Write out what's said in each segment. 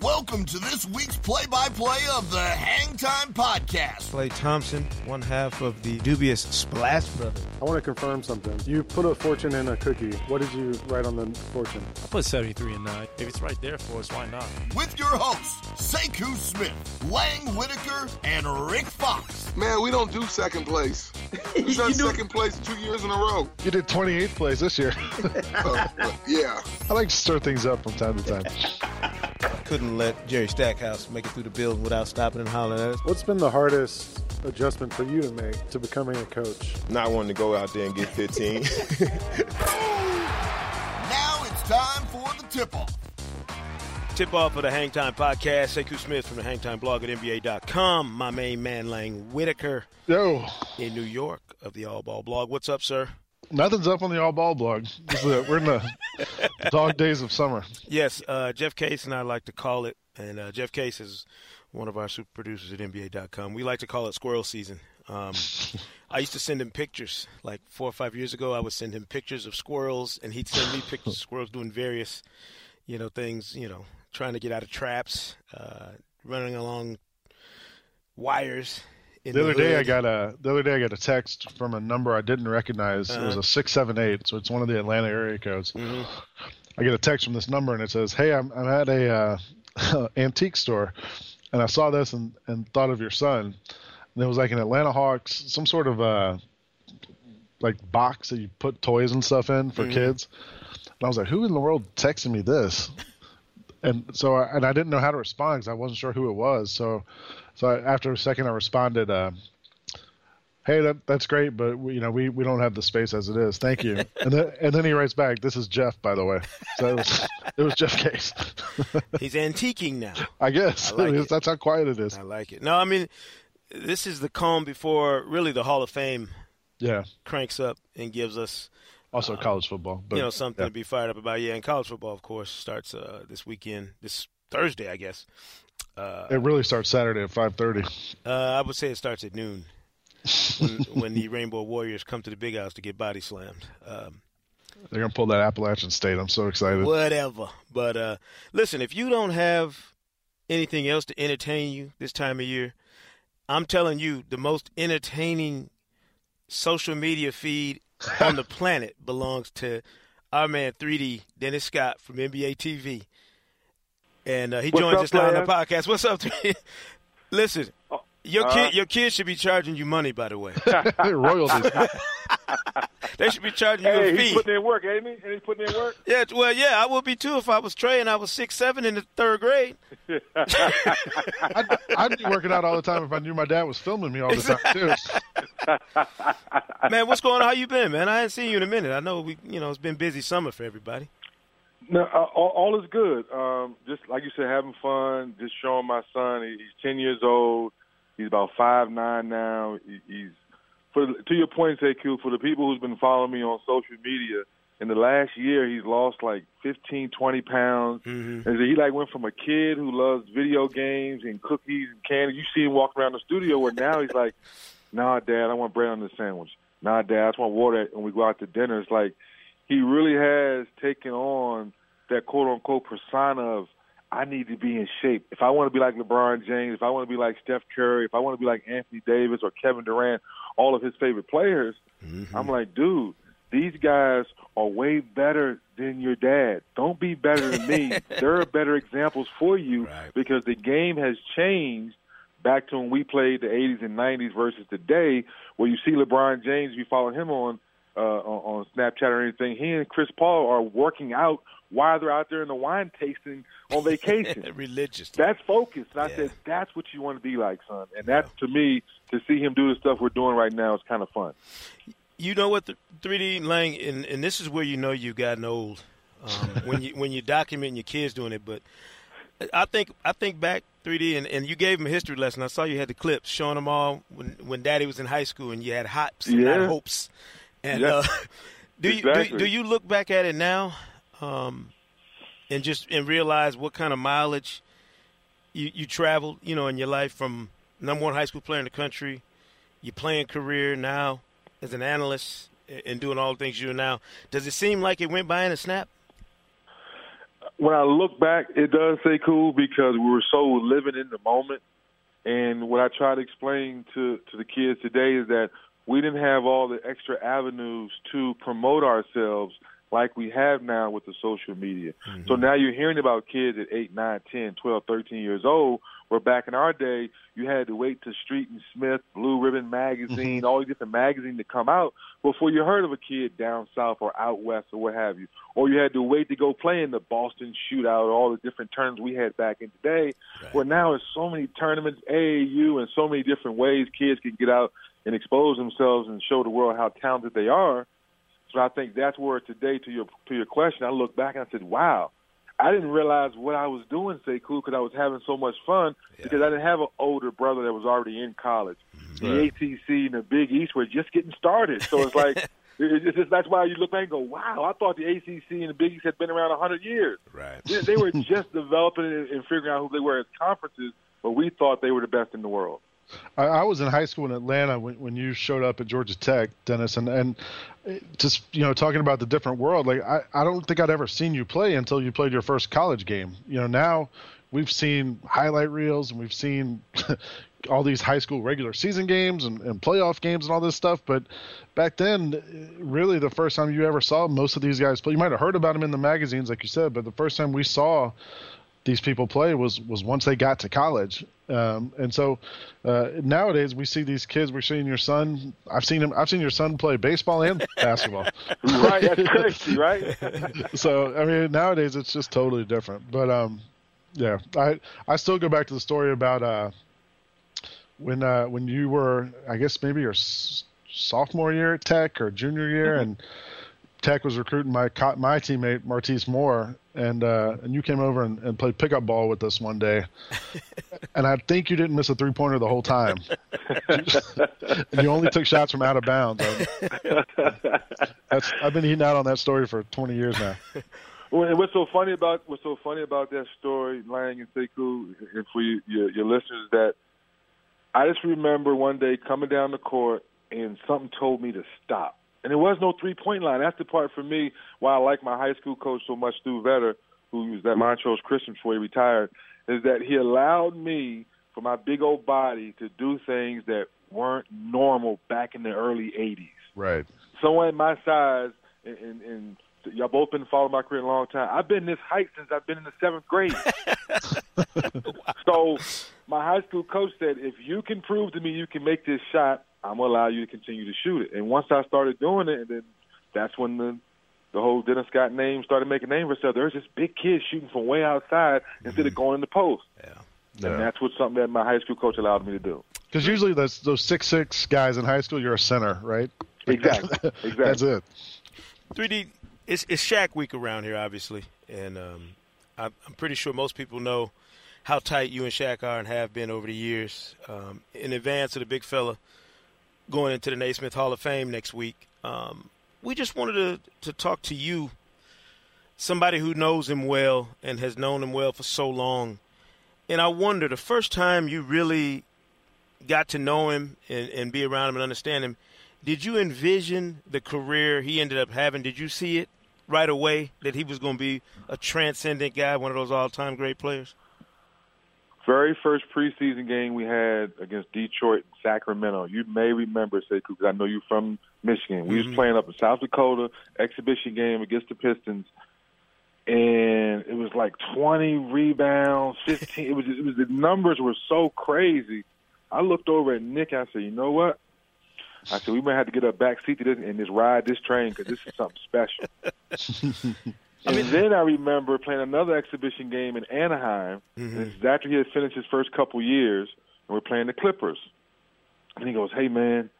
Welcome to this week's play-by-play of the Hang Time Podcast. Klay Thompson, one half of the dubious Splash Brothers. I want to confirm something. You put a fortune in a cookie. What did you write on the fortune? I put 73 and 9. If it's right there for us, why not? With your hosts, Sekou Smith, Lang Whitaker, and Rick Fox. Man, we don't do second place. We've done second place two years in a row. You did 28th place this year. Uh, yeah. I like to stir things up from time to time. Couldn't let Jerry Stackhouse make it through the building without stopping and hollering at us. What's been the hardest adjustment for you to make to becoming a coach? Not wanting to go out there and get 15. Now it's time for the tip-off. Tip off of the Hang Time podcast. Sekou Smith from the Hang Time blog at NBA.com. My main man, Lang Whitaker, Yo, in New York of the All Ball blog. What's up, sir? Nothing's up on the all ball blog. We're in the dog days of summer. Yes, uh, Jeff Case and I like to call it, and uh, Jeff Case is one of our super producers at NBA.com. We like to call it squirrel season. Um, I used to send him pictures. Like four or five years ago, I would send him pictures of squirrels, and he'd send me pictures of squirrels doing various, you know, things. You know, trying to get out of traps, uh, running along wires. In The other day, I got a the other day I got a text from a number I didn't recognize. It was a six seven eight, so it's one of the Atlanta area codes. I get a text from this number and it says, "Hey, I'm I'm at a uh, antique store, and I saw this and and thought of your son." And it was like an Atlanta Hawks, some sort of uh, like box that you put toys and stuff in for kids. And I was like, "Who in the world texted me this?" and so I, and I didn't know how to respond because I wasn't sure who it was. So, so I, after a second, I responded, uh, "Hey, that that's great, but we, you know we, we don't have the space as it is. Thank you." and then and then he writes back, "This is Jeff, by the way." So it was, it was Jeff Case. He's antiquing now. I guess I like that's how quiet it is. I like it. No, I mean, this is the calm before really the Hall of Fame Yeah. cranks up and gives us Also college football, but you know something yeah. to be fired up about. Yeah, and college football, of course, starts uh, this weekend, this Thursday, I guess. Uh, It really starts Saturday at five thirty. uh, I would say it starts at noon when, when the Rainbow Warriors come to the Big House to get body slammed. Um, They're gonna pull that Appalachian State. I'm so excited. whatever. But uh, listen, if you don't have anything else to entertain you this time of year, I'm telling you, the most entertaining social media feed on the planet belongs to our man 3D Dennis Scott from NBA TV, and uh, he What's joins up, us now on the podcast. What's up, 3D? Listen. Your uh, kid, your kids should be charging you money. By the way, They're Royalties. they should be charging you Hey, a he's putting in work, ain't he? And he's putting in work. Yeah, well, yeah, I would be too if I was Trey and I was six seven in the third grade. I'd, I'd be working out all the time if I knew my dad was filming me all the time too. Man, what's going on? How you been, man? I hadn't seen you in a minute. I know we, you know, it's been busy summer for everybody. No, uh, all, all is good. Um, just like you said, having fun. Just showing my son. He, he's ten years old. He's about five nine now. He, he's for the- to your point, AQ. For the people who's been following me on social media, in the last year, he's lost like fifteen, twenty pounds. Mhm. And he like went from a kid who loves video games and cookies and candy. You see him walking around the studio, where now he's like, "Nah, Dad, I want bread on the sandwich. Nah, Dad, I just want water when we go out to dinner." It's like he really has taken on that quote unquote persona of I need to be in shape. If I want to be like LeBron James, if I want to be like Steph Curry, if I want to be like Anthony Davis or Kevin Durant, all of his favorite players, mm-hmm. I'm like, dude, these guys are way better than your dad. Don't be better than me. there are better examples for you Right. because the game has changed back to when we played the 80s and 90s versus today, where you see LeBron James, if you follow him on uh, on, on Snapchat or anything, he and Chris Paul are working out while they're out there in the wine tasting on vacation. Religious. that's focus. And I said, that's what you want to be like, son. And that's to me to see him do the stuff we're doing right now is kind of fun. You know what, the 3D Lang, and, and this is where you know you've gotten old um, when you when you document your kids doing it. But I think I think back 3D, and, and you gave him a history lesson. I saw you had the clips showing them all when when Daddy was in high school, and you had hops and not Yeah. hopes. And Yeah. uh, do you do, do you look back at it now, um, and just and realize what kind of mileage you you traveled, you know, in your life from number one high school player in the country, your playing career now as an analyst and doing all the things you do now. Does it seem like it went by in a snap? when I look back, it does Sekou because we were so living in the moment. And what I try to explain to to the kids today is that we didn't have all the extra avenues to promote ourselves like we have now with the social media. Mm-hmm. So now you're hearing about kids at 8, 9, 10, 12, 13 years old, where back in our day, you had to wait to Street and Smith, Blue Ribbon Magazine, mm-hmm. all these different magazines to come out before you heard of a kid down south or out west or what have you. Or you had to wait to go play in the Boston Shootout or all the different tournaments we had back in the day. Right. Where now there's so many tournaments, AAU, and so many different ways kids can get out and expose themselves and show the world how talented they are so I think that's where today, to your to your question, I look back and I said, "Wow, I didn't realize what I was doing, Sekou, because I was having so much fun yeah. because I didn't have an older brother that was already in college. Mm-hmm. The ACC and the Big East were just getting started, so it's like." It's just, that's why you look back and go, "Wow! I thought the ACC and the Big East had been around a hundred years. Right? They, they were just developing and figuring out who they were as conferences, but we thought they were the best in the world." I, I was in high school in Atlanta when, when you showed up at Georgia Tech, Dennis, and, and just you know talking about the different world. Like I, I don't think I'd ever seen you play until you played your first college game. You know now we've seen highlight reels and we've seen all these high school regular season games and, and playoff games and all this stuff. But back then, really the first time you ever saw most of these guys play, you might have heard about them in the magazines, like you said, but the first time we saw these people play was was once they got to college. Um, and so uh, nowadays we see these kids. We're seeing your son. I've seen him. I've seen your son play baseball and basketball. right, that's crazy, right? so I mean, nowadays it's just totally different. But um, yeah, I I still go back to the story about uh, when uh, when you were, I guess maybe your s- sophomore year at Tech or junior year, mm-hmm. and Tech was recruiting my my teammate Martise Moore, and uh, and you came over and, and, played pickup ball with us one day, and I think you didn't miss a three pointer the whole time. and you only took shots from out of bounds. That's, I've been eating out on that story for 20 years now. Well, what's so funny about what's so funny about that story, Lang and Sekou, and for you, your, your listeners, that I just remember one day coming down the court and something told me to stop and there was no three point line. That's the part for me why I like my high school coach so much, Stu Vetter, who was at Montrose Christian before he retired, is that he allowed me for my big old body to do things that weren't normal back in the early '80s. Right. Someone my size, and, and, and y'all both been following my career a long time. I've been this height since I've been in the seventh grade. so my high school coach said, if you can prove to me you can make this shot, I'm gonna allow you to continue to shoot it. And once I started doing it, and then that's when the the whole Dennis Scott name started making a name for itself. There's this big kid shooting from way outside mm-hmm. instead of mm-hmm. going in the post. Yeah. yeah. And that's what something that my high school coach allowed me to do. Because usually those those six six guys in high school, you're a center, right? Exactly. exactly. that's it. 3D. It's it's Shaq week around here, obviously, and um, I'm, I'm pretty sure most people know how tight you and Shaq are and have been over the years. Um, in advance of the big fella going into the Naismith Hall of Fame next week. Um, we just wanted to, to talk to you, somebody who knows him well and has known him well for so long. And I wonder, the first time you really got to know him and, and be around him and understand him, did you envision the career he ended up having? Did you see it right away that he was going to be a transcendent guy, one of those all time great players? Very first preseason game we had against Detroit and Sacramento. You may remember, say, because I know you're from Michigan. We mm-hmm. was playing up in South Dakota, exhibition game against the Pistons, and it was like 20 rebounds, 15. it was it was the numbers were so crazy. I looked over at Nick. I said, you know what? I said we might have to get a back seat to this and just ride this train because this is something special. And mean, then I remember playing another exhibition game in Anaheim. Mm-hmm. And is after he had finished his first couple years, and we're playing the Clippers. And he goes, "Hey man,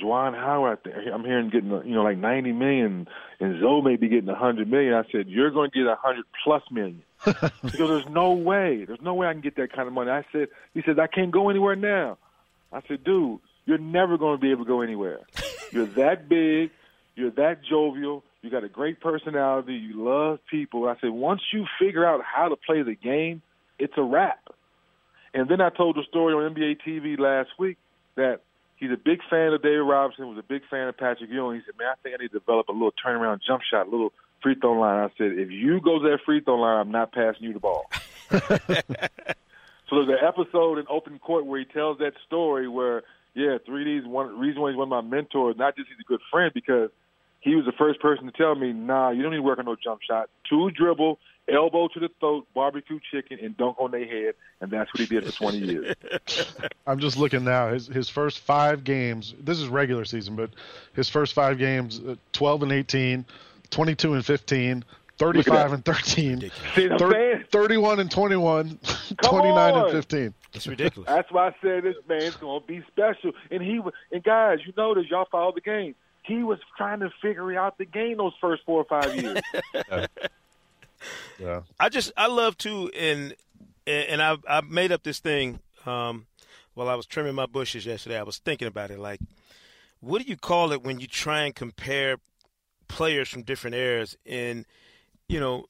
Juwan Howard, I'm hearing getting you know like 90 million, and Zo may be getting 100 million." I said, "You're going to get 100 plus million. he goes, "There's no way. There's no way I can get that kind of money." I said, "He says I can't go anywhere now." I said, "Dude, you're never going to be able to go anywhere. You're that big. You're that jovial. You got a great personality. You love people. I said, once you figure out how to play the game, it's a wrap. And then I told the story on NBA TV last week that he's a big fan of David Robinson, was a big fan of Patrick Ewing. He said, man, I think I need to develop a little turnaround jump shot, a little free throw line. I said, if you go to that free throw line, I'm not passing you the ball. so there's an episode in Open Court where he tells that story where, yeah, 3D's one reason why he's one of my mentors. Not just he's a good friend because he was the first person to tell me, nah, you don't need to work on no jump shot. Two dribble, elbow to the throat, barbecue chicken, and dunk on their head, and that's what he did for 20 years. I'm just looking now. His his first five games. This is regular season, but his first five games: uh, 12 and 18, 22 and 15. 35 and 13, See, 30, 31 and 21, 29 on. and 15. That's ridiculous. That's why I said this man's going to be special. And he was, and guys, you notice y'all follow the game. He was trying to figure out the game those first four or five years. Yeah. I just I love to and and I I made up this thing um, while I was trimming my bushes yesterday. I was thinking about it like, what do you call it when you try and compare players from different eras? And you know,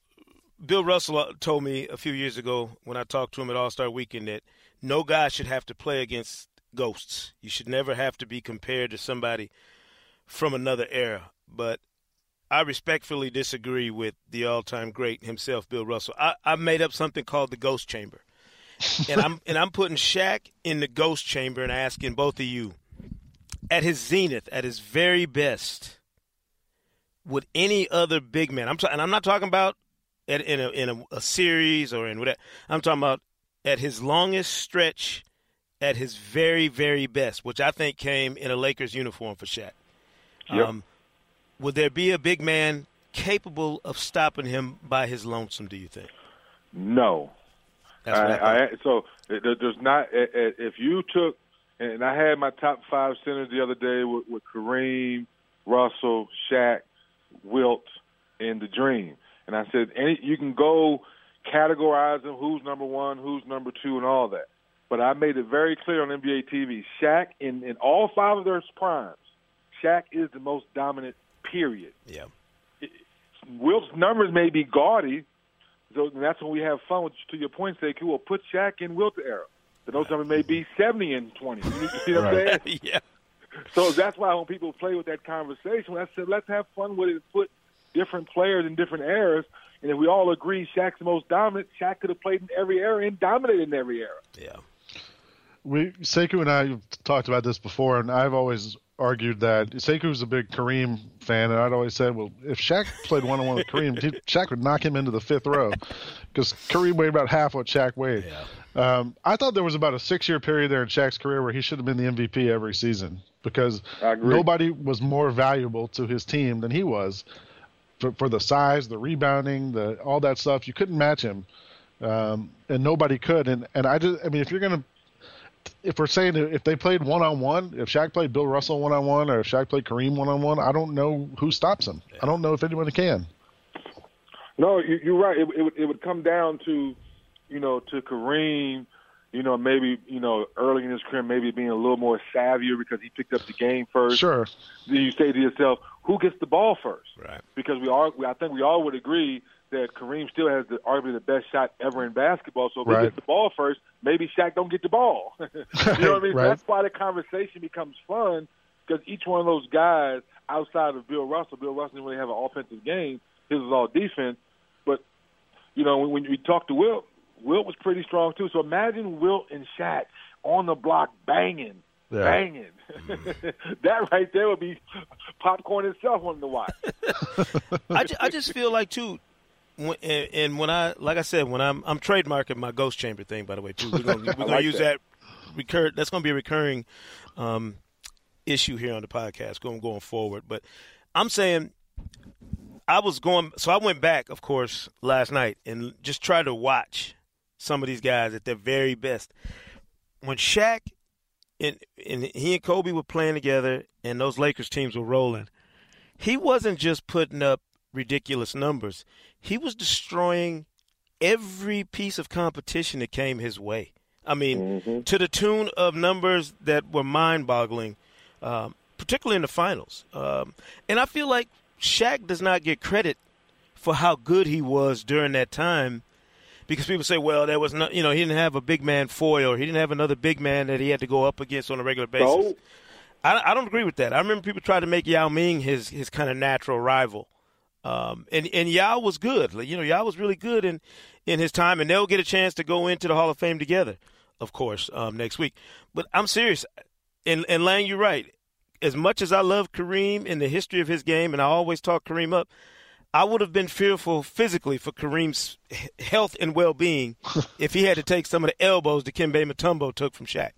Bill Russell told me a few years ago when I talked to him at All Star Weekend that no guy should have to play against ghosts. You should never have to be compared to somebody from another era. But I respectfully disagree with the all-time great himself, Bill Russell. I, I made up something called the Ghost Chamber, and I'm and I'm putting Shaq in the Ghost Chamber and asking both of you, at his zenith, at his very best, would any other big man? I'm ta- and I'm not talking about at, in a in a, a series or in whatever. I'm talking about at his longest stretch, at his very very best, which I think came in a Lakers uniform for Shaq. Yep. Um, would there be a big man capable of stopping him by his lonesome? Do you think? no. That's what I. I, I, so there's not. If you took, and I had my top five centers the other day with, with Kareem, Russell, Shaq, Wilt, and the Dream, and I said, any you can go categorize them who's number one, who's number two, and all that. But I made it very clear on NBA TV: Shaq in in all five of their primes, Shaq is the most dominant. Period. yeah. Wilt's numbers may be gaudy, so that's when we have fun. With, to your point, Sekou, put Shaq in Wilt's era. The those numbers may be seventy and twenty. You see what I'm saying? yeah. So that's why when people play with that conversation, I said, let's have fun with it put different players in different eras. And if we all agree Shaq's the most dominant, Shaq could have played in every era and dominated in every era. Yeah. We Sekou and I have talked about this before, and I've always argued that Sekou's a big Kareem fan, and I'd always said, well, if Shaq played one on one with Kareem, he, Shaq would knock him into the fifth row because Kareem weighed about half what Shaq weighed. Um, I thought there was about a six year period there in Shaq's career where he should have been the MVP every season because nobody was more valuable to his team than he was for, for the size, the rebounding, the all that stuff. You couldn't match him, um, and nobody could. And and I just, I mean, if you're gonna, if we're saying if they played one on one, if Shaq played Bill Russell one on one, or if Shaq played Kareem one on one, I don't know who stops him. I don't know if anyone can. No, you, you're right. It, it, would, it would come down to, you know, to Kareem, you know, maybe, you know, early in his career, maybe being a little more savvier because he picked up the game first. Sure. Then you say to yourself, who gets the ball first? Right. Because we all, we, I think we all would agree that Kareem still has the, arguably the best shot ever in basketball. So if Right. he gets the ball first, maybe Shaq don't get the ball. you know what I mean? Right. That's why the conversation becomes fun because each one of those guys outside of Bill Russell, Bill Russell didn't really have an offensive game. His was all defense. But you know, when, when we talked to Wilt, Wilt was pretty strong too. So imagine Wilt and Shaq on the block banging, Yeah. banging. that right there would be popcorn itself on the watch. I, ju- I just feel like too, when, and, and when I like I said when I'm I'm trademarking my ghost chamber thing by the way too. We're gonna, we're gonna like use that. that, recur. That's gonna be a recurring um, issue here on the podcast going going forward. But I'm saying I was going, so I went back, of course, last night and just tried to watch some of these guys at their very best. When Shaq and, and he and Kobe were playing together, and those Lakers teams were rolling, he wasn't just putting up ridiculous numbers. He was destroying every piece of competition that came his way. I mean, to the tune of numbers that were mind-boggling, um, particularly in the finals. Um, and I feel like Shaq does not get credit for how good he was during that time because people say, well, there was no, you know, he didn't have a big man foil, he didn't have another big man that he had to go up against on a regular basis. No. I, I don't agree with that. I remember people tried to make Yao Ming his his kind of natural rival. Um, and and Yao was good. You know, Yao was really good in in his time, and they'll get a chance to go into the Hall of Fame together, of course, um, next week. But I'm serious, and and Lang, you're right. As much as I love Kareem and the history of his game, and I always talk Kareem up, I would have been fearful physically for Kareem's health and well being if he had to take some of the elbows that Dikembe Mutombo took from Shaq.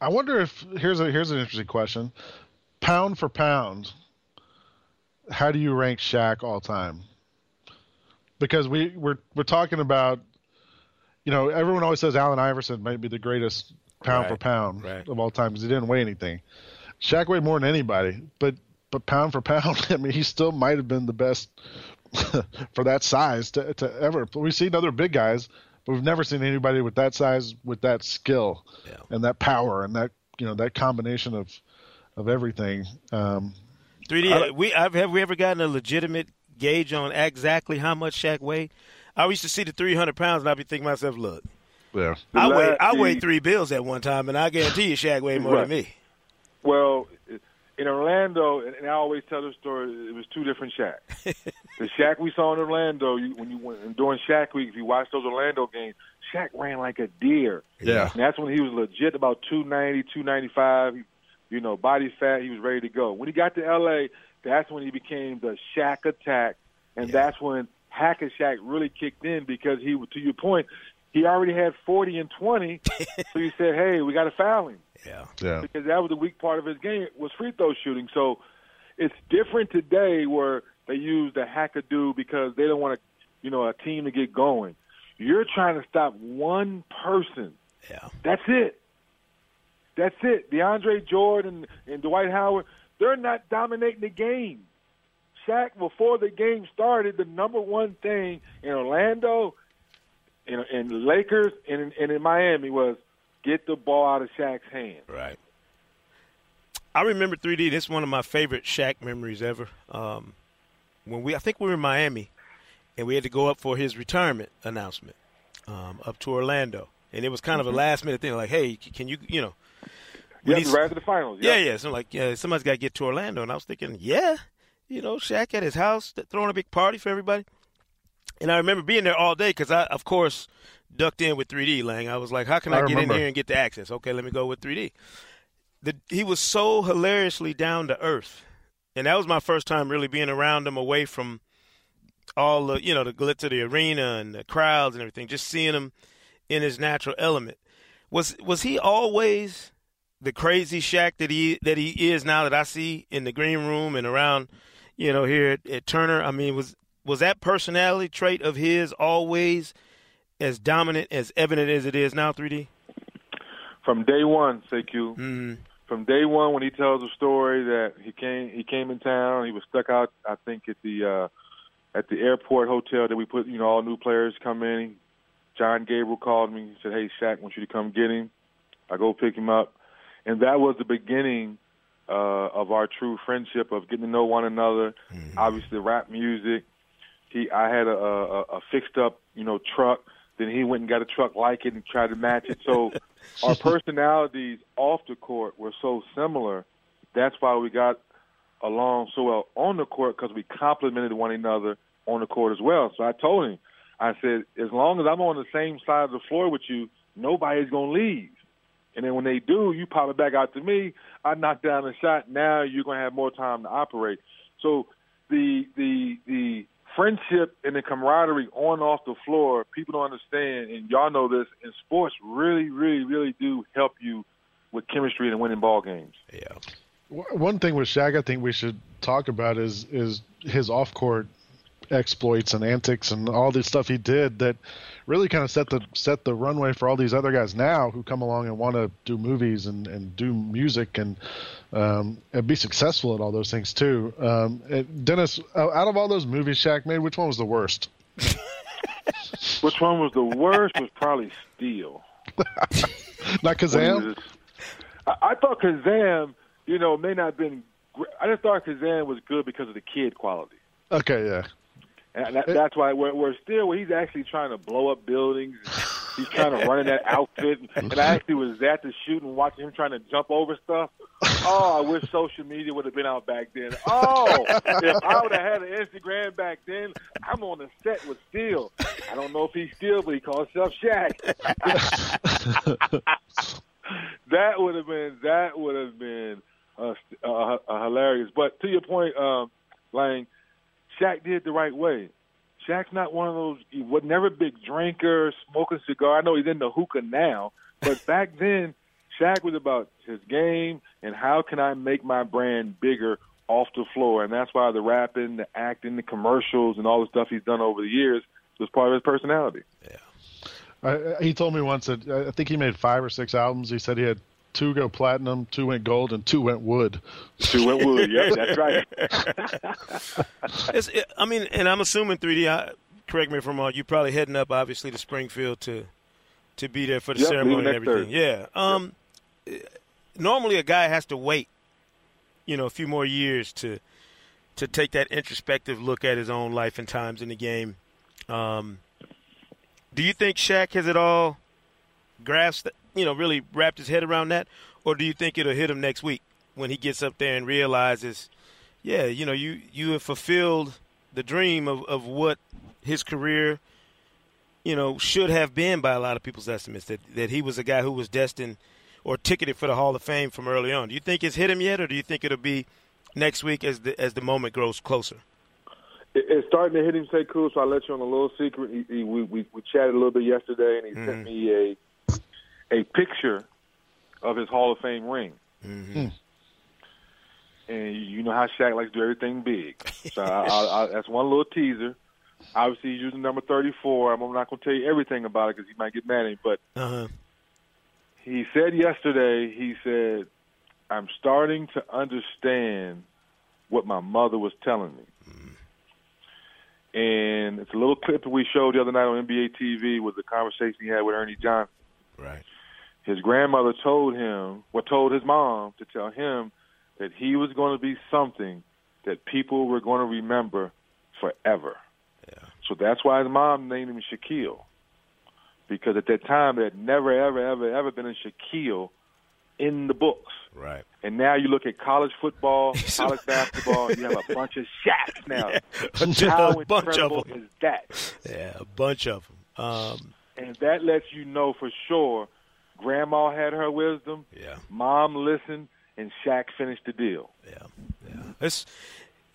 I wonder if here's a here's an interesting question. Pound for pound, how do you rank Shaq all time? Because we we're we're talking about, you know, everyone always says Allen Iverson might be the greatest pound Right, for pound right. of all time because he didn't weigh anything. Shaq weighed more than anybody, but but pound for pound, I mean, he still might have been the best for that size to to ever. We've seen other big guys, but we've never seen anybody with that size, with that skill, Yeah. and that power, and that you know that combination of of everything. Um, 3D. we have, have we ever gotten a legitimate gauge on exactly how much Shaq weighed? I used to see the 300 pounds, and I'd be thinking to myself, look, yeah, I The weighed I weighed three bills at one time, and I guarantee you Shaq weighed more Right. than me. Well, in Orlando, and and I always tell the story, it was two different Shaqs. the Shaq we saw in Orlando, you, when you went and during Shaq Week, if you watch those Orlando games, Shaq ran like a deer. yeah, And that's when he was legit about 290, 295. He, you know, body fat. He was ready to go. When he got to L.A., that's when he became the Shaq attack, and that's when Hack and Shaq really kicked in because he, to your point, he already had 40 and 20. so he said, "Hey, we got to foul him." Yeah. yeah. because that was the weak part of his game was free throw shooting. So it's different today where they use the hackadoo because they don't want to, you know, a team to get going. You're trying to stop one person. Yeah. That's it. That's it. DeAndre Jordan and Dwight Howard, they're not dominating the game. Shaq, before the game started, the number one thing in Orlando, in, in Lakers, and, and in Miami was get the ball out of Shaq's hand. Right. I remember 3D. This is one of my favorite Shaq memories ever. Um, when we, I think we were in Miami, and we had to go up for his retirement announcement um, up to Orlando, and it was kind of a last minute thing, like, hey, can you, you know, when Yeah, he's- right after the finals. yeah, yeah. So like, yeah, somebody's got to get to Orlando, and I was thinking, yeah, you know, Shaq at his house throwing a big party for everybody. And I remember being there all day because I, of course, ducked in with 3D Lang. I was like, how can I, I get remember. in here and get the access? Okay, let me go with 3D. The, he was so hilariously down to earth, and that was my first time really being around him, away from all the you know the glitz of the arena and the crowds and everything. Just seeing him in his natural element. Was was he always the crazy Shaq that he that he is now that I see in the green room and around, you know, here at, at Turner? I mean, was was that personality trait of his always as dominant as evident as it is now? 3D. From day one, Sekou. Mm-hmm. From day one, when he tells a story that he came, he came in town. He was stuck out, I think, at the uh, at the airport hotel that we put. You know, all new players come in. John Gabriel called me. He said, "Hey, Shaq, I want you to come get him." I go pick him up, and that was the beginning uh, of our true friendship of getting to know one another. Obviously, rap music. He, I had a, a, a fixed up, you know, truck. Then he went and got a truck like it and tried to match it. So our personalities off the court were so similar. That's why we got along so well on the court because we complemented one another on the court as well. So I told him, I said, as long as I'm on the same side of the floor with you, nobody's gonna leave. And then when they do, you pop it back out to me. I knock down a shot. Now you're gonna have more time to operate. So the the the friendship and the camaraderie on off the floor, people don't understand, and y'all know this. And sports, really, really, really do help you with chemistry and winning ball games. Yeah. One thing with Shaq, I think we should talk about is is his off court exploits and antics and all this stuff he did that really kind of set the set the runway for all these other guys now who come along and want to do movies and, and do music and um, and be successful at all those things too. Um, Dennis, out of all those movies Shaq made, which one was the worst? Which one was the worst? was probably Steel. Not Kazam. I, I thought Kazam, you know, may not have been. I just thought Kazam was good because of the kid quality. Okay, yeah. And that, that's why we're, we're still he's actually trying to blow up buildings. He's trying to run in that outfit. And I actually was at the shoot and watching him trying to jump over stuff. Oh, I wish social media would have been out back then. Oh, if I would have had an Instagram back then, I'm on the set with Steel. I don't know if he's Steel, but he calls himself Shaq. that would have been that would have been uh, uh, uh, hilarious. But to your point, um, Lang, Shaq did the right way. Shaq's not one of those. He was never a big drinker, smoking cigar. I know he's in the hookah now, but back then, Shaq was about his game and how can I make my brand bigger off the floor, and that's why the rapping, the acting, the commercials, and all the stuff he's done over the years was part of his personality. Yeah. I, he told me once that I think he made five or six albums. He said he had two go platinum, two went gold, and two went wood. Two went wood. yeah, that's right. it's, it, I mean, and I'm assuming 3D. I, correct me if I'm wrong. You're probably heading up, obviously, to Springfield to to be there for the yep, ceremony and everything. Thursday. Yeah. Um. Yep. Normally, a guy has to wait, you know, a few more years to to take that introspective look at his own life and times in the game. Um, do you think Shaq has it all grasped you know, really wrapped his head around that, or do you think it'll hit him next week when he gets up there and realizes, yeah, you know, you you have fulfilled the dream of of what his career, you know, should have been by a lot of people's estimates that that he was a guy who was destined or ticketed for the Hall of Fame from early on. Do you think it's hit him yet, or do you think it'll be next week as the as the moment grows closer? It's starting to hit him. Sekou. So I let you on a little secret. He, he, we, we we chatted a little bit yesterday, and he mm-hmm. sent me a a picture of his Hall of Fame ring. Mm-hmm. And you know how Shaq likes to do everything big. So I, I, I, that's one little teaser. Obviously, he's using number 34. I'm not going to tell you everything about it because he might get mad at me. But uh-huh. he said yesterday, he said, I'm starting to understand what my mother was telling me. Mm-hmm. And it's a little clip that we showed the other night on NBA TV with the conversation he had with Ernie Johnson. Right his grandmother told him, or told his mom to tell him that he was going to be something that people were going to remember forever. Yeah. So that's why his mom named him Shaquille. Because at that time, there had never, ever, ever, ever been a Shaquille in the books. Right. And now you look at college football, college basketball, you have a bunch of Shaqs now. Yeah, How a bunch incredible of them. is that? Yeah, a bunch of them. Um, and that lets you know for sure – Grandma had her wisdom. Yeah. Mom listened, and Shaq finished the deal. Yeah, yeah. It's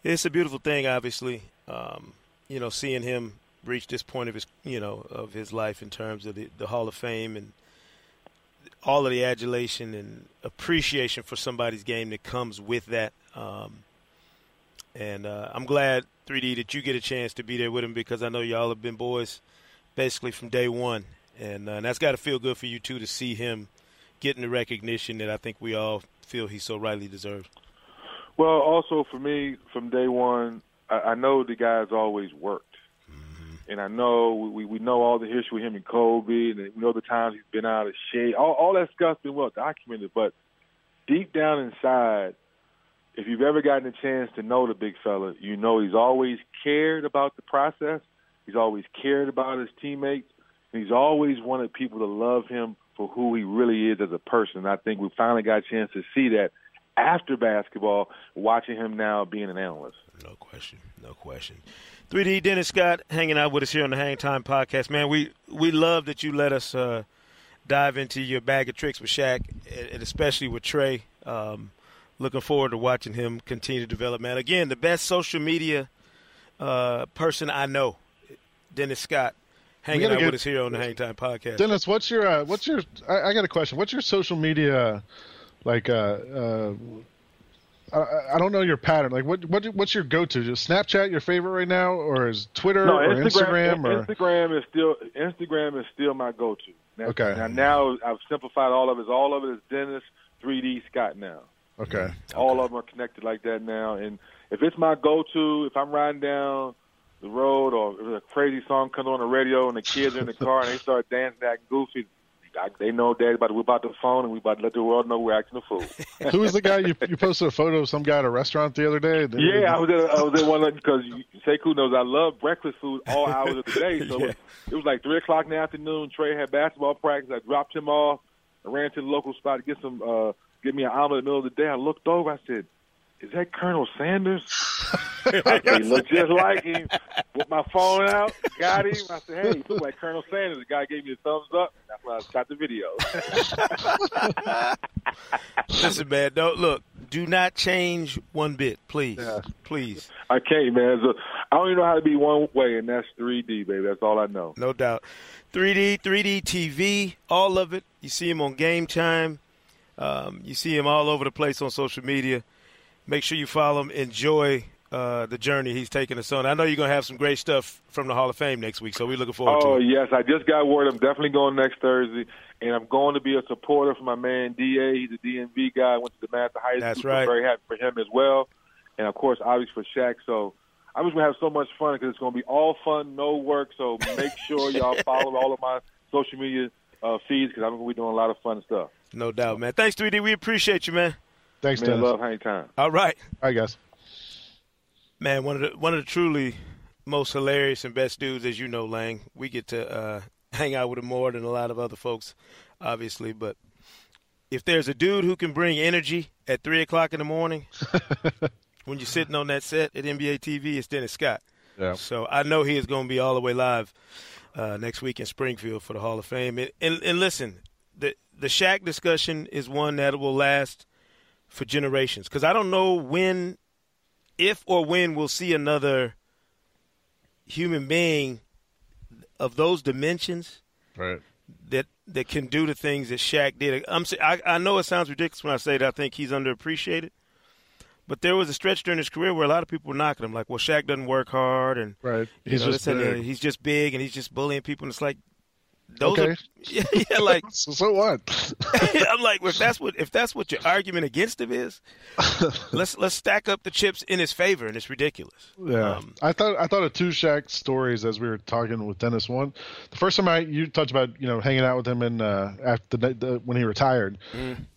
it's a beautiful thing, obviously. Um, you know, seeing him reach this point of his, you know, of his life in terms of the, the Hall of Fame and all of the adulation and appreciation for somebody's game that comes with that. Um, and uh, I'm glad 3D that you get a chance to be there with him because I know y'all have been boys basically from day one, and, uh, and that's got to feel good for you too to see him getting the recognition that I think we all feel he so rightly deserves. Well, also for me, from day one, I, I know the guy's always worked, mm-hmm. and I know we we know all the history with him and Kobe, and we know the times he's been out of shape. All, all that stuff's been well documented, but deep down inside, if you've ever gotten a chance to know the big fella, you know he's always cared about the process. He's always cared about his teammates. He's always wanted people to love him for who he really is as a person. And I think we finally got a chance to see that after basketball, watching him now being an analyst. No question. No question. 3D Dennis Scott hanging out with us here on the Hang Time Podcast. Man, we, we love that you let us uh, dive into your bag of tricks with Shaq, and especially with Trey. Um, looking forward to watching him continue to develop, man. Again, the best social media uh, person I know, Dennis Scott hanging out get, with us here on the Hang Time Podcast. Dennis, what's your uh, what's your? I, I, got a question. What's your social media like? Uh, uh, I, I, don't know your pattern. Like, what what what's your go to? Just Snapchat your favorite right now, or is Twitter no, or Instagram? Instagram, or? Instagram is still Instagram is still my go to. Okay. Now, now I've simplified all of it. All of it is Dennis 3D Scott now. Okay. All okay. of them are connected like that now. And if it's my go to, if I'm riding down the road or a crazy song comes on the radio and the kids are in the car and they start dancing, acting goofy, I, they know Daddy about to whip out the phone and we about to let the world know we're acting a fool. Who was the guy you you posted a photo of some guy at a restaurant the other day? Yeah, I was at I was at one because Sekou knows I love breakfast food all hours of the day. So Yeah. it was like three o'clock in the afternoon. Trey had basketball practice. I dropped him off. I ran to the local spot to get some uh, get me an omelet in the middle of the day. I looked over. I said, "Is that Colonel Sanders?" He looked just like him. Put my phone out, got him. I said, "Hey, you look like Colonel Sanders." The guy gave me a thumbs up. That's when I shot the video. Listen, man, don't look. Do not change one bit, please. Yeah. Please. I can't, man. So, I don't even know how to be one way, and that's 3D, baby. That's all I know. No doubt. 3D, 3D TV, all of it. You see him on Game Time. Um, you see him all over the place on social media. Make sure you follow him. Enjoy uh, the journey he's taking us on. I know you're going to have some great stuff from the Hall of Fame next week, so we're looking forward Oh to it. yes, I just got word. I'm definitely going next Thursday, and I'm going to be a supporter for my man Da. He's a DMV guy. I went to DeMatha High School. That's right. I'm very happy for him as well, and of course, obviously for Shaq. So I'm just gonna have so much fun because it's gonna be all fun, no work. So make sure y'all follow all of my social media uh, feeds because I'm gonna be doing a lot of fun stuff. No doubt, man. Thanks, 3D. We appreciate you, man. Thanks, Man, Dennis. love hang time. All right. All right, guys. Man, one of the one of the truly most hilarious and best dudes, as you know, Lang. We get to uh, hang out with him more than a lot of other folks, obviously. But if there's a dude who can bring energy at three o'clock in the morning when you're sitting on that set at NBA TV, it's Dennis Scott. Yeah. So I know he is going to be all the way live uh, next week in Springfield for the Hall of Fame. And, and, and listen, the the Shaq discussion is one that will last for generations because I don't know when, if or when we'll see another human being of those dimensions Right. that that can do the things that Shaq did. I'm I, I know it sounds ridiculous when I say that I think he's underappreciated, but there was a stretch during his career where a lot of people were knocking him, like, "Well, Shaq doesn't work hard," and Right. He's know, just this and that. big. he's just big and he's just bullying people. And it's like those Okay. are yeah, yeah, like So, so what? I'm like, if that's what if that's what your argument against him is, let's let's stack up the chips in his favor, and it's ridiculous. Yeah, Um, I thought I thought of two Shaq stories as we were talking with Dennis. One, the first time I you talked about you know hanging out with him in uh, after the, the when he retired.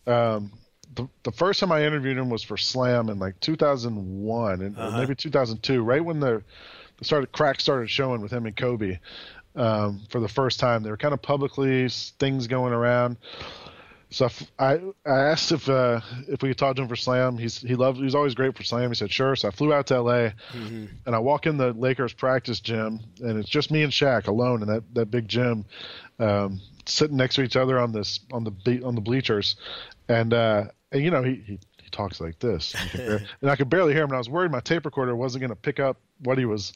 Um, the, the first time I interviewed him was for Slam in like 2001 and or maybe 2002, right when the the started crack started showing with him and Kobe. Um, for the first time, there were kind of publicly things going around. So I I asked if uh, if we could talk to him for Slam. He's he loved he's always great for Slam. He said sure. So I flew out to L.A. and I walk in the Lakers practice gym and it's just me and Shaq alone in that that big gym, um, sitting next to each other on this on the on the bleachers, and uh, and you know he. he he talks like this, and, you can bar- and I could barely hear him. And I was worried my tape recorder wasn't going to pick up what he was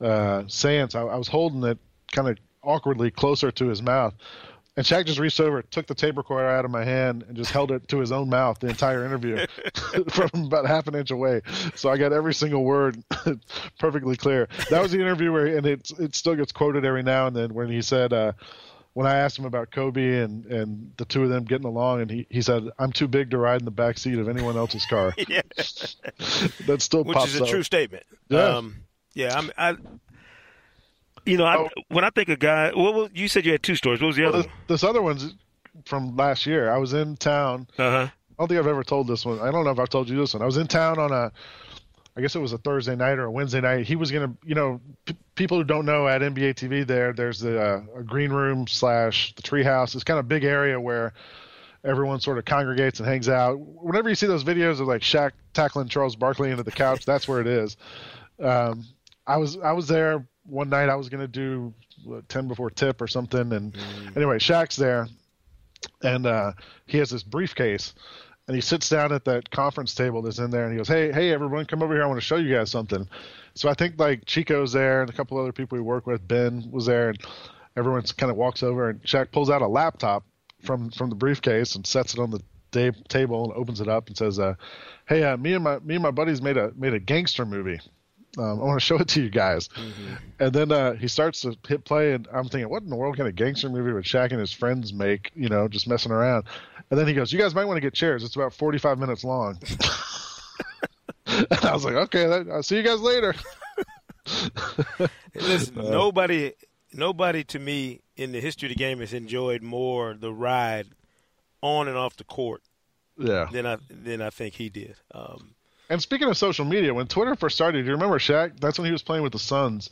uh, saying, so I, I was holding it kind of awkwardly closer to his mouth. And Shaq just reached over, took the tape recorder out of my hand, and just held it to his own mouth the entire interview from about half an inch away. So I got every single word perfectly clear. That was the interview where, and it it still gets quoted every now and then when he said, uh, when I asked him about Kobe and, and the two of them getting along, and he, he said, "I'm too big to ride in the back seat of anyone else's car." yeah, that still which is a up. true statement. Yeah. Um, yeah, I'm, I. You know, I, Oh. when I think a guy, what was, you said you had two stories. What was the Well, other this, this other one's from last year. I was in town. Uh huh. I don't think I've ever told this one. I don't know if I've told you this one. I was in town on a, I guess it was a Thursday night or a Wednesday night. He was gonna, you know, p- people who don't know at NBA TV there, there's the uh, a green room slash the treehouse. It's kind of a big area where everyone sort of congregates and hangs out. Whenever you see those videos of like Shaq tackling Charles Barkley into the couch, that's where it is. Um, I was I was there one night. I was gonna do what, ten before tip or something, and anyway, Shaq's there, and uh, he has this briefcase, and he sits down at that conference table that's in there, and he goes, "Hey, hey, everyone, come over here. I want to show you guys something." So I think like Chico's there, and a couple other people we work with. Ben was there, and everyone kind of walks over, and Shaq pulls out a laptop from from the briefcase and sets it on the table and opens it up and says, uh, "Hey, uh, me and my me and my buddies made a made a gangster movie." Um, I want to show it to you guys. And then uh, he starts to hit play, and I'm thinking, what in the world kind of gangster movie would Shaq and his friends make? You know, just messing around. And then he goes, "You guys might want to get chairs. It's about 45 minutes long." and I was like, "Okay, that, I'll see you guys later." Listen, nobody, nobody to me in the history of the game has enjoyed more the ride on and off the court Yeah. than I than I think he did. Um, And speaking of social media, when Twitter first started, do you remember Shaq? That's when he was playing with the Suns,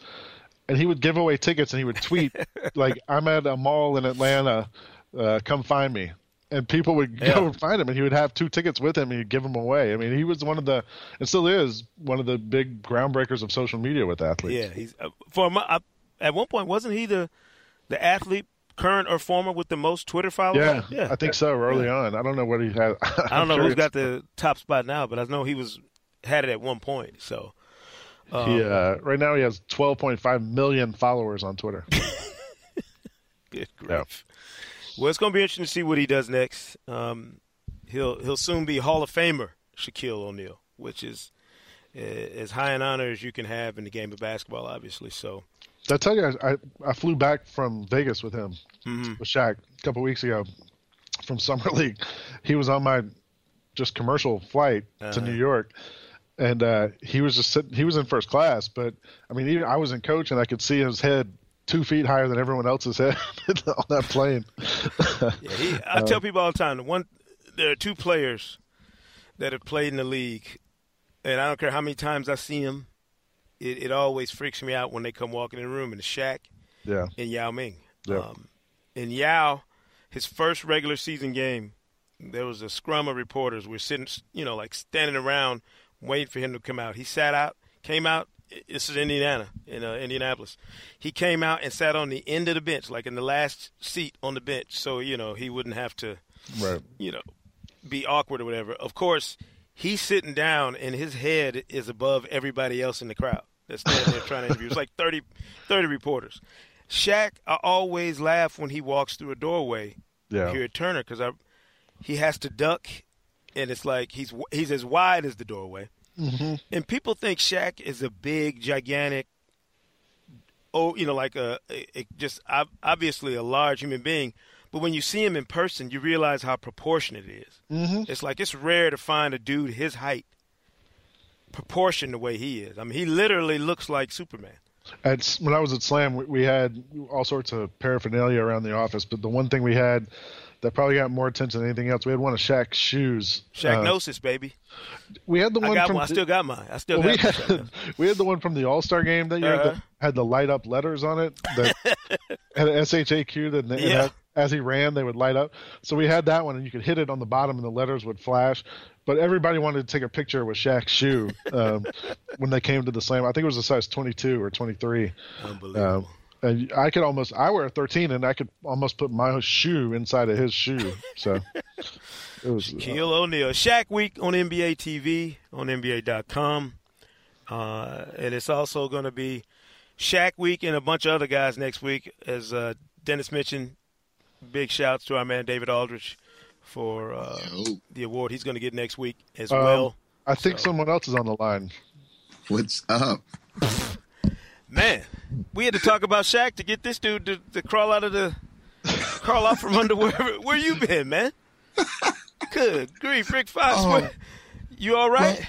and he would give away tickets and he would tweet like, "I'm at a mall in Atlanta, uh, come find me." and people would Yeah. go and find him, and he would have two tickets with him, and he'd give them away. I mean, he was one of the, and still is one of the big groundbreakers of social media with athletes. Yeah, he's uh, for my, uh, at one point wasn't he the the athlete current or former with the most Twitter followers? Yeah, I think so. Early on, I don't know what he had. I don't know who's got the top spot now, but I know he was had it at one point. So um, He, uh, right now, he has 12.5 million followers on Twitter. Good grief. Well, it's going to be interesting to see what he does next. Um, he'll he'll soon be Hall of Famer Shaquille O'Neal, which is uh, as high an honor as you can have in the game of basketball, obviously. So Did I tell you, I, I, I flew back from Vegas with him, Mhm. with Shaq, a couple weeks ago from Summer League. He was on my just commercial flight to Uh-huh. New York. And uh, he was just sitting, he was in first class, but I mean, even, I was in coach and I could see his head two feet higher than everyone else's head on that plane. yeah, he, I Uh, tell people all the time, one there are two players that have played in the league, and I don't care how many times I see them, it, it always freaks me out when they come walking in the room, in the Shaq Yeah. and Yao Ming. Yeah. Um, and Yao, his first regular season game, there was a scrum of reporters. We're sitting, you know, like standing around waiting for him to come out. He sat out, came out. This is Indiana, in uh, Indianapolis. He came out and sat on the end of the bench, like in the last seat on the bench, so you know he wouldn't have to, Right. you know, be awkward or whatever. Of course, he's sitting down and his head is above everybody else in the crowd that's standing there trying to interview. It's like 30, 30 reporters. Shaq, I always laugh when he walks through a doorway Yeah. here at Turner because I he has to duck, and it's like he's he's as wide as the doorway, Mhm. and people think Shaq is a big, gigantic, oh, you know, like a, a, a just obviously a large human being. But when you see him in person, you realize how proportionate it is. Mhm. It's like it's rare to find a dude his height proportioned the way he is. I mean, he literally looks like Superman. At, when I was at Slam, we, we had all sorts of paraphernalia around the office, but the one thing we had that probably got more attention than anything else, we had one of Shaq's shoes. Uh, Shaqnosis, baby. we had the I one got from one. I the- still got mine. I still Well, we had, we had the one from the All Star game that year Uh-huh. that had the light up letters on it that had an SHAQ that Yeah. had- as he ran they would light up. So we had that one and you could hit it on the bottom and the letters would flash. But everybody wanted to take a picture with Shaq's shoe um, when they came to the slam. I think it was a size 22 or 23. Unbelievable. Um, and I could almost I wear a 13 and I could almost put my shoe inside of his shoe. So it was uh, Shaquille O'Neal. Shaq Week on NBA TV, on NBA.com. Uh, and it's also going to be Shaq Week and a bunch of other guys next week. As uh, Dennis mentioned, big shouts to our man David Aldridge for uh, the award he's going to get next week as um, well. I think someone else is on the line. What's up? Man, we had to talk about Shaq to get this dude to, to crawl out of the crawl out from under wherever where you been, man. Good grief, Rick Fox. Oh. where- you all right?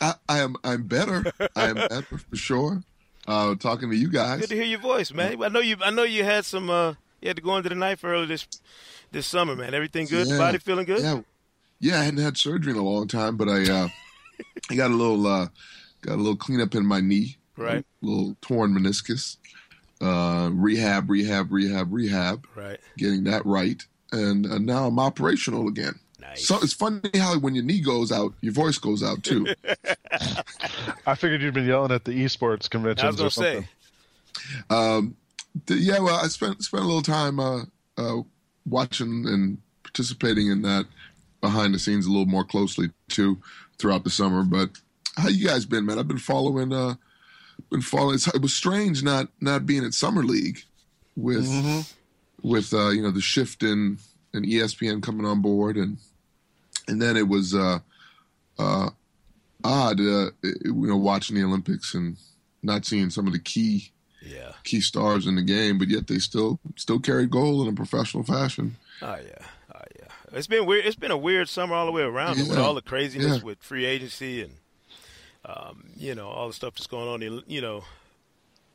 I, I am. I'm better. I am better for sure. Uh, talking to you guys. Good to hear your voice, man. I know you. I know you had some. Uh, you had to go into the knife early this this summer, man. Everything good? Yeah. Body feeling good? Yeah, yeah. I hadn't had surgery in a long time, but I uh, I got a little uh, got a little cleanup in my knee. Right. A little torn meniscus. Uh, rehab, rehab, rehab, rehab. Right. Getting that right, and uh, now I'm operational again. Nice. So it's funny how when your knee goes out, your voice goes out too. I figured you'd been yelling at the esports conventions. I was gonna something. say. Um, th- yeah, well, I spent spent a little time uh, uh, watching and participating in that behind the scenes a little more closely too throughout the summer. But how you guys been, man? I've been following. Uh, been following. It's, it was strange not not being at summer league with with uh, you know the shift in E ESPN coming on board and and then it was uh, uh, odd uh, you know watching the Olympics and not seeing some of the key Yeah. key stars in the game, but yet they still still carry gold in a professional fashion. Oh yeah. Oh yeah. It's been weird. It's been a weird summer all the way around with all the craziness Yeah. with free agency and um, you know all the stuff that's going on. You know,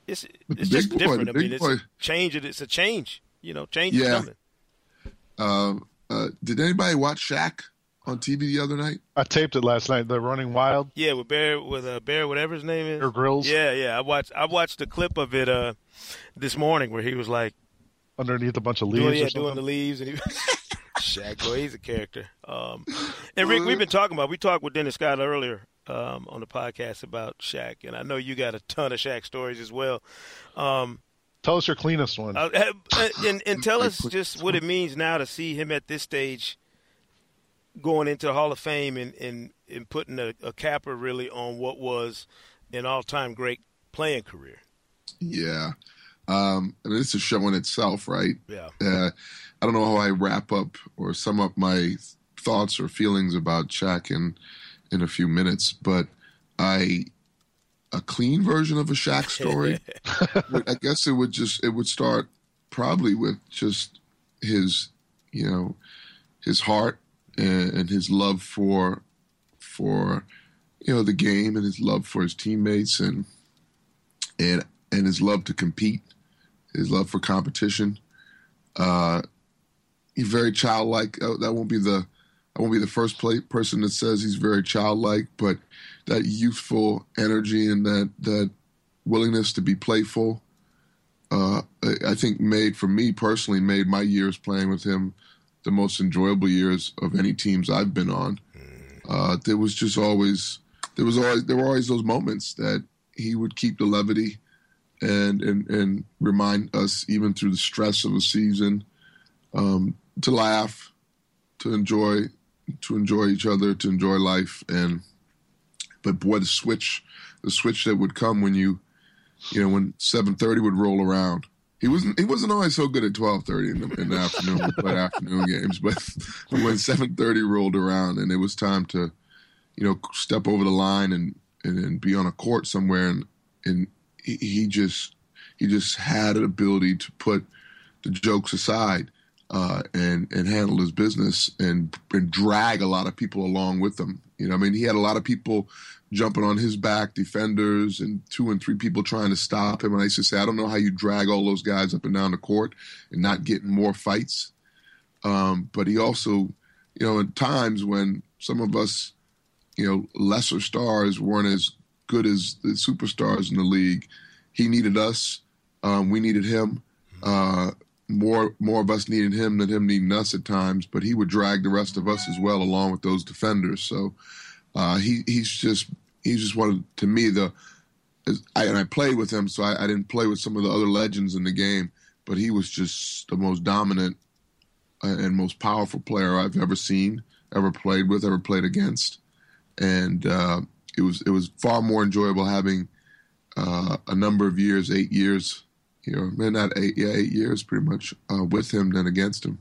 it's But it's just boy, different. I mean, it's boy- a change. It's a change. You know, change is Yeah. coming. Um, uh, did anybody watch Shaq on TV the other night? I taped it last night. The Running Wild. Yeah, with Bear, with uh, Bear, whatever his name is. Bear Grylls. Yeah, yeah. I watched. I watched the clip of it uh, this morning where he was like underneath a bunch of leaves doing, or yeah, something. doing the leaves, and he Shaq, boy, he's a character. Um, and Rick, we've been talking about. We talked with Dennis Scott earlier um, on the podcast about Shaq, and I know you got a ton of Shaq stories as well. Um, tell us your cleanest one, uh, uh, and, and tell us just what it means now to see him at this stage, going into the Hall of Fame and and, and putting a, a capper really on what was an all-time great playing career. Yeah. Um, I mean, it's a show in itself, right? Yeah. Uh, I don't know how I wrap up or sum up my thoughts or feelings about Shaq in in a few minutes, but I a clean version of a Shaq story. I guess it would just it would start probably with just his you know his heart and, and his love for for you know the game and his love for his teammates and and and his love to compete, his love for competition. Uh, he's very childlike. Uh, that won't be the I won't be the first play, person that says he's very childlike, but that youthful energy and that that willingness to be playful, uh, I think made for me personally made my years playing with him the most enjoyable years of any teams I've been on. Uh, there was just always there was always there were always those moments that he would keep the levity and and and remind us even through the stress of a season um, to laugh, to enjoy to enjoy each other, to enjoy life, and but boy, the switch the switch that would come when you you know when seven thirty would roll around. He wasn't he wasn't always so good at twelve thirty in the in the afternoon. We played afternoon games, but when seven thirty rolled around and it was time to, you know, step over the line and and, and be on a court somewhere and and he, he just he just had an ability to put the jokes aside uh, and and handle his business and and drag a lot of people along with him. You know, I mean, he had a lot of people jumping on his back, defenders and two and three people trying to stop him. And I used to say, I don't know how you drag all those guys up and down the court and not getting more fights. Um, but he also, you know, at times when some of us, you know, lesser stars weren't as good as the superstars in the league, he needed us. Um, we needed him. Uh, more more of us needed him than him needing us at times, but he would drag the rest of us as well along with those defenders. So uh, he he's just he's just one of, to me the I, and I played with him, so I, I, didn't play with some of the other legends in the game, but he was just the most dominant and most powerful player I've ever seen, ever played with, ever played against, and uh, it was it was far more enjoyable having uh, a number of years, eight years, you know, maybe not eight, yeah, eight years, pretty much uh, with him than against him.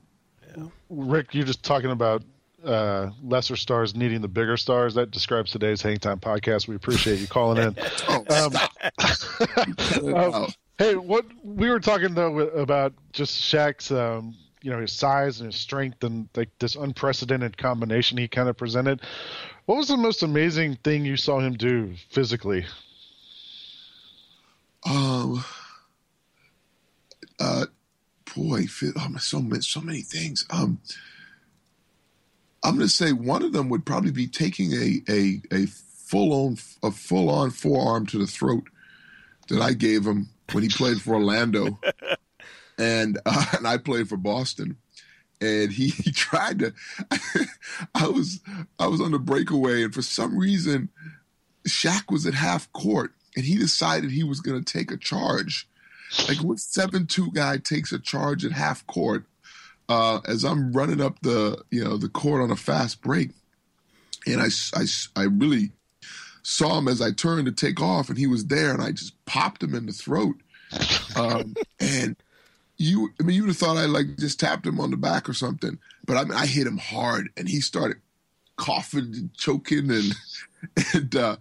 Yeah. Rick, you're just talking about uh, lesser stars needing the bigger stars. That describes today's Hang Time podcast. We appreciate you calling in. oh, um, um, hey, what we were talking though about just Shaq's, um, you know, his size and his strength and like this unprecedented combination he kind of presented. What was the most amazing thing you saw him do physically? Um, uh, boy, oh, so many, so many things. Um, I'm going to say one of them would probably be taking a a a full on a full on forearm to the throat that I gave him when he played for Orlando, and uh, and I played for Boston, and he, he tried to. I was I was on the breakaway, and for some reason, Shaq was at half court, and he decided he was going to take a charge. Like what seven two guy takes a charge at half court uh, as I'm running up the you know the court on a fast break, and I, I, I really saw him as I turned to take off, and he was there, and I just popped him in the throat. Um, and you, I mean, you would have thought I like just tapped him on the back or something, but I mean, I hit him hard, and he started coughing and choking, and and uh,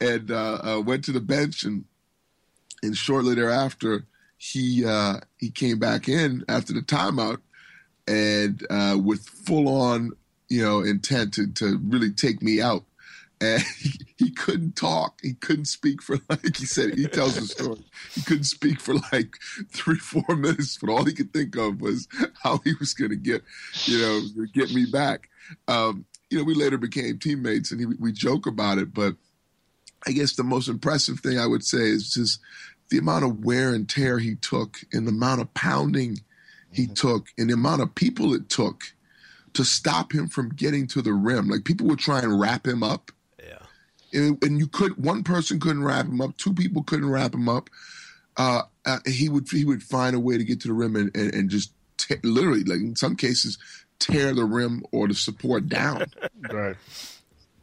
and uh, uh, went to the bench, and and shortly thereafter, he uh, he came back in after the timeout and uh, with full on, you know, intent to, to really take me out. And he, he, couldn't talk. He couldn't speak for like he said. He tells the story. He couldn't speak for like three, four minutes. But all he could think of was how he was going to get, you know, get me back. Um, you know, we later became teammates, and he, we joke about it. But I guess the most impressive thing I would say is just the amount of wear and tear he took, and the amount of pounding he mm-hmm. took and the amount of people it took to stop him from getting to the rim. Like people would try and wrap him up. Yeah. And, and you could one person couldn't wrap him up, two people couldn't wrap him up. Uh, uh, he would he would find a way to get to the rim and, and, and just t- literally like in some cases tear the rim or the support down. Right.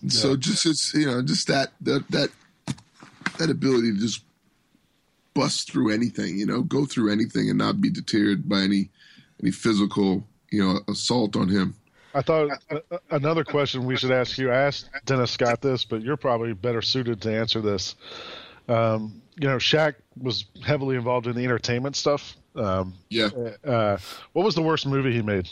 So Yeah. just it's you know just that that that that ability to just bust through anything, you know, go through anything and not be deterred by any any physical you know assault on him. I thought uh, uh, another question we should ask you. I asked Dennis Scott this, but you're probably better suited to answer this. Um, you know, Shaq was heavily involved in the entertainment stuff. Um, Yeah. Uh, what was the worst movie he made?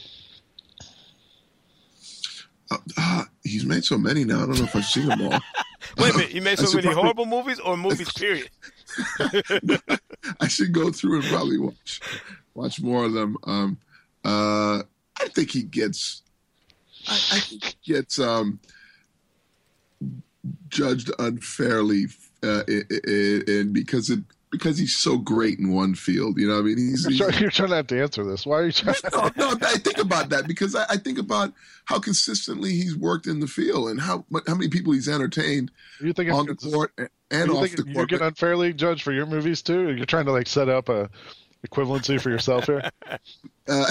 Uh, ah, he's made so many now. I don't know if I've seen them all. Wait a minute, you made so many horrible movies or movies period? I should go through and probably watch watch more of them. Um, uh, I think he gets, I, I think he gets um, judged unfairly, uh, and because it because he's so great in one field. You know, what I mean, he's, You're he's trying, you're trying to have to answer this. Why are you trying? no, no, I think about that because I, I think about how consistently he's worked in the field and how how many people he's entertained You think on the court and off the you court. get unfairly judged for your movies too? You're trying to like set up a equivalency for yourself here. Uh,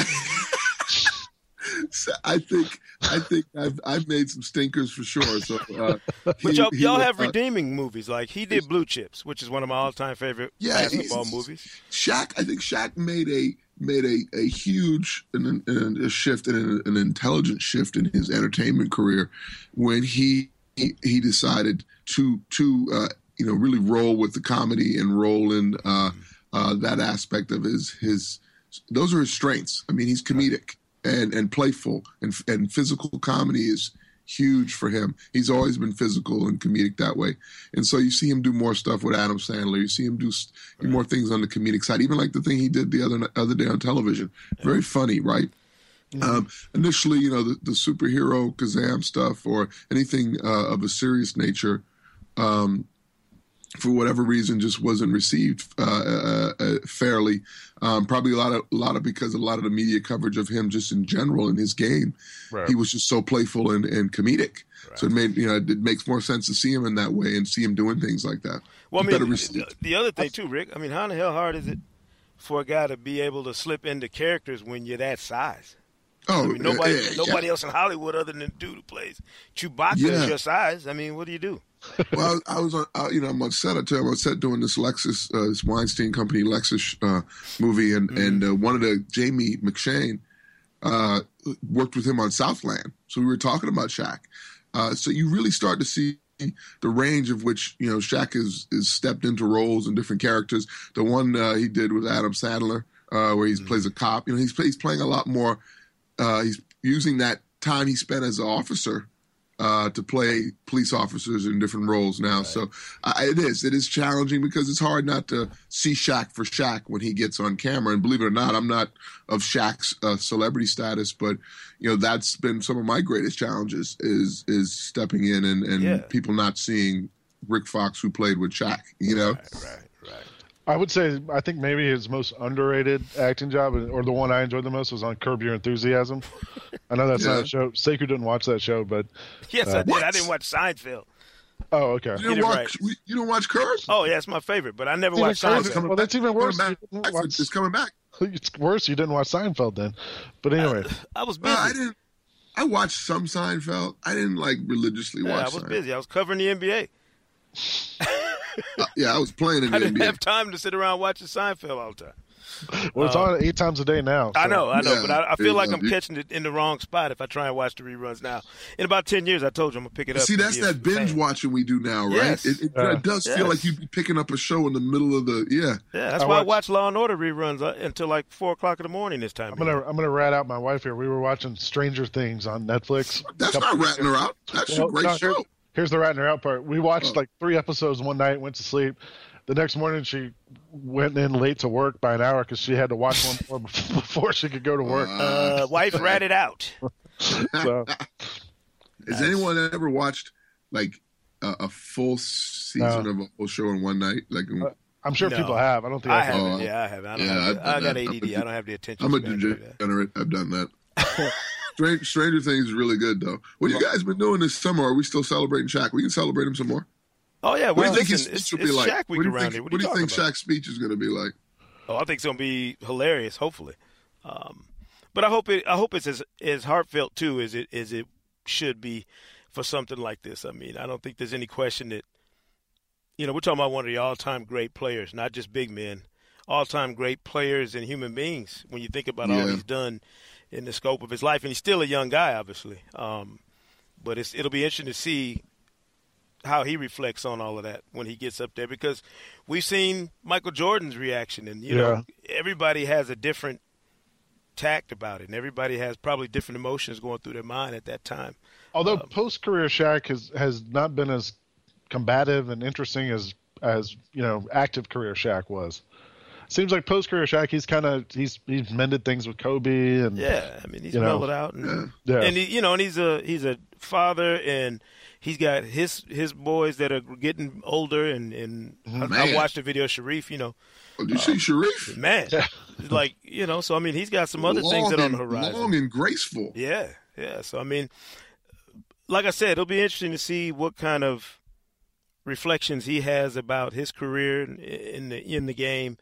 so I think I think I've I've made some stinkers for sure. So, uh, But y'all, y'all have uh, redeeming movies. Like he did Blue Chips, which is one of my all-time favorite Yeah, basketball movies. Shaq. I think Shaq made a made a, a huge an, an, a shift and an, an intelligent shift in his entertainment career when he he, he decided to to uh, you know really roll with the comedy and roll in uh, uh, that aspect of his his those are his strengths. I mean, he's comedic and and playful and and physical comedy is huge for him. He's always been physical and comedic that way. And so you see him do more stuff with Adam Sandler. You see him do s more things on the comedic side, even like the thing he did the other other day on television. Very funny, right? Um, initially, you know, the, the superhero Kazam stuff or anything uh, of a serious nature, um, for whatever reason, just wasn't received uh, uh, uh, fairly. Um, probably a lot of a lot of because a lot of the media coverage of him just in general in his game, Right. he was just so playful and, and comedic. So it made you know it makes more sense to see him in that way and see him doing things like that. Well, I mean, received. the, the other thing too, Rick. I mean, how in the hell hard is it for a guy to be able to slip into characters when you're that size? Oh, I mean, nobody, yeah, yeah, nobody else in Hollywood other than the dude who plays Chewbacca Yeah. is your size. I mean, what do you do? well, I was on, uh, you know, I'm on set. I tell you, I'm on set doing this Lexus, uh, this Weinstein Company Lexus uh, movie, and and uh, one of the Jamie McShane uh, worked with him on Southland, so we were talking about Shaq. Uh, so you really start to see the range of which you know Shaq is is stepped into roles and different characters. The one uh, he did with Adam Sandler, uh, where he plays a cop, you know, he's he's playing a lot more. Uh, he's using that time he spent as an officer uh, to play police officers in different roles now. So uh, it is it is challenging because it's hard not to see Shaq for Shaq when he gets on camera. And believe it or not, I'm not of Shaq's uh, celebrity status, but you know that's been some of my greatest challenges is is stepping in and and Yeah. people not seeing Rick Fox who played with Shaq. You know, Right, right. I would say I think maybe his most underrated acting job, or the one I enjoyed the most, was on Curb Your Enthusiasm. I know that's Yeah. not a show. Sekou didn't watch that show, but Yes, Uh, I did. I didn't watch Seinfeld. oh, okay. you Get don't it watch you don't watch Curb? Oh, yeah, it's my favorite, but I never Even watched Curb is Seinfeld. coming- Well, that's even worse. Coming You back. watch- It's coming back. It's worse. You didn't watch Seinfeld then, but anyway, I was busy. Well, I didn't. I watched some Seinfeld. I didn't like religiously yeah, I was Seinfeld. busy. I was covering the NBA. Uh, yeah, I was playing in I didn't NBA. have time to sit around watching Seinfeld all the time. well, it's on eight times a day now. I know, I know, Yeah, but I, I feel like I'm you- catching it in the wrong spot if I try and watch the reruns now. In about ten years, I told you I'm gonna pick it up. See, that's that binge fan. watching we do now, right? Yes. It, it, Uh, it does yes. feel like you'd be picking up a show in the middle of the yeah. Yeah, that's I why I watch- watch Law and Order reruns uh, until like four o'clock in the morning this time. I'm gonna I'm gonna rat out my wife here. We were watching Stranger Things on Netflix. That's not ratting her out. That's Well, a great no, show. Here's, here's the ratting her out part. We watched Oh. like three episodes one night, went to sleep. The next morning, she went in late to work by an hour because she had to watch one more before she could go to work. uh, wife ratted out. So Has anyone ever watched like a, a full season No. of a whole show in one night? Like Uh, I'm sure No. people have. I don't think I, I haven't. Oh. Yeah, I haven't. I, don't Yeah, have, I've I done got that. ADD. I don't have the attention. I'm a span to do that. degenerate. I've done that. Stranger, Stranger Things is really good though. What you guys been doing this summer? Are we still celebrating Shaq? We can celebrate him some more. Oh yeah, What well, do you think listen, his it's, speech will be like? Shaq week what do you think, here. What, what do you think about? Shaq's speech is going to be like? Oh, I think it's gonna be hilarious. Hopefully, um, but I hope it. I hope it's as as heartfelt too as it as it should be for something like this. I mean, I don't think there's any question that you know we're talking about one of the all-time great players, not just big men, all-time great players and human beings. When you think about all he's done in the scope of his life, and he's still a young guy, obviously. Um, but it's it'll be interesting to see how he reflects on all of that when he gets up there because we've seen Michael Jordan's reaction and you know everybody has a different tact about it and everybody has probably different emotions going through their mind at that time. Although Um, post career Shaq has has not been as combative and interesting as as you know active career Shaq was. Seems like post career Shaq, he's kind of he's he's mended things with Kobe and Yeah, I mean he's You know, mellowed out and yeah. and he, you know and he's a he's a father and he's got his his boys that are getting older and and I, I. Watched the video of Sharif, you know, Oh, did you see uh, Sharif? man, it's like you know, so I mean he's got some other things that are on the horizon. Long and graceful. Yeah, yeah. So I mean, like I said, it'll be interesting to see what kind of reflections he has about his career in- in the in the game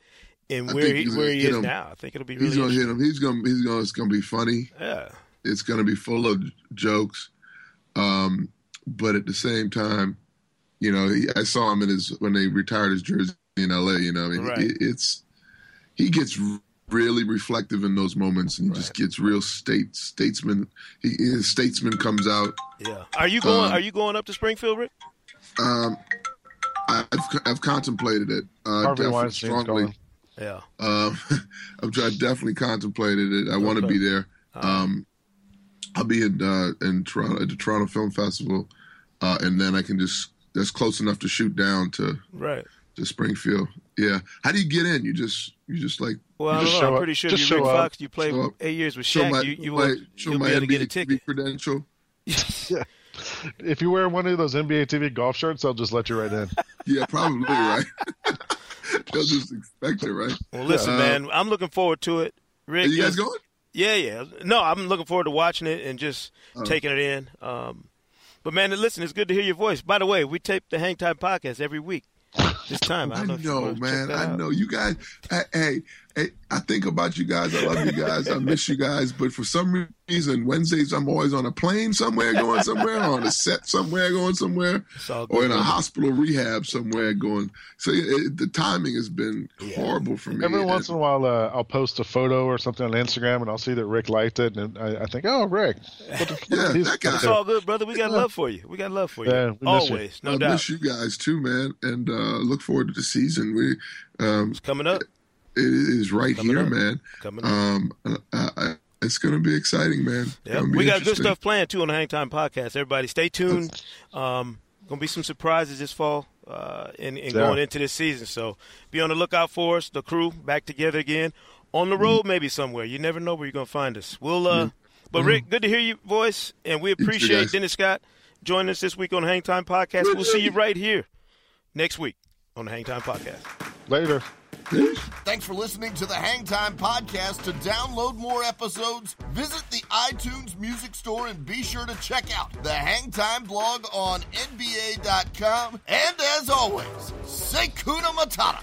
and where think he where gonna he is him. now. I think it'll be really He's gonna hit him. He's gonna. He's gonna. It's gonna be funny. Yeah, It's gonna be full of jokes. Um, but at the same time, you know, he, I saw him in his when they retired his jersey in L.A. You know, I mean, Right. it, it's he gets really reflective in those moments, and he just gets real state statesman. He, his statesman comes out. yeah. Are you going? Um, are you going up to Springfield, Rick? Um, I've I've contemplated it. Uh, Harvey definitely Weinstein's strongly. going. Yeah. Um, I've I definitely contemplated it. I want to be there. Um, I'll be in uh, in Toronto at the Toronto Film Festival, uh, and then I can just that's close enough to shoot down to Right. to Springfield. Yeah. How do you get in? You just you just like Well, you just show I'm up- pretty sure just if you're Rick show up. Fox, you played Show up. eight years with show Shaq, my you you my, will show you'll my be able to get a NBA ticket. credential. If you wear one of those NBA TV golf shirts, they'll just let you right in. Yeah, probably right. They'll just expect it, right? Well, listen, Uh, man, I'm looking forward to it. Rick, Are you guys going? Yeah, yeah. No, I'm looking forward to watching it and just Oh. taking it in. Um, but man, listen, it's good to hear your voice. By the way, we tape the Hang Time podcast every week. This time, I, I know, know, man. I out. know you guys. Hey, hey, hey, I think about you guys. I love you guys. I miss you guys. But for some reason, Wednesdays I'm always on a plane somewhere, going somewhere, on a set somewhere, going somewhere, It's or in good. a hospital rehab somewhere, going. So it, it- the timing has been horrible for me. Every And- once in a while, uh, I'll post a photo or something on Instagram, and I'll see that Rick liked it, and I, I think, "Oh, Rick, the, Yeah, he's- that guy. It's all good, brother. We got love for you. We got love for you. Yeah, we miss you. Always, no I doubt. miss you guys too, man, and uh, look forward to the season. We, um, It's coming up. it is right Coming here, up. man. Coming up. Um, uh, I, it's going to be exciting, man. Yeah, be we got good stuff planned too on the Hang Time podcast. Everybody, stay tuned. Um, gonna be some surprises this fall uh, and, and Yeah. going into this season. So be on the lookout for us. The crew back together again on the road, maybe somewhere. You never know where you're gonna find us. We'll. Uh, But Rick, good to hear your voice, and we appreciate. Dennis Scott joining us this week on the Hang Time podcast. We'll see you right here next week on the Hang Time podcast. later." Thanks for listening to the Hangtime Podcast. To download more episodes, visit the iTunes Music Store and be sure to check out the Hangtime blog on NBA.com. And as always, say Kuna Matata.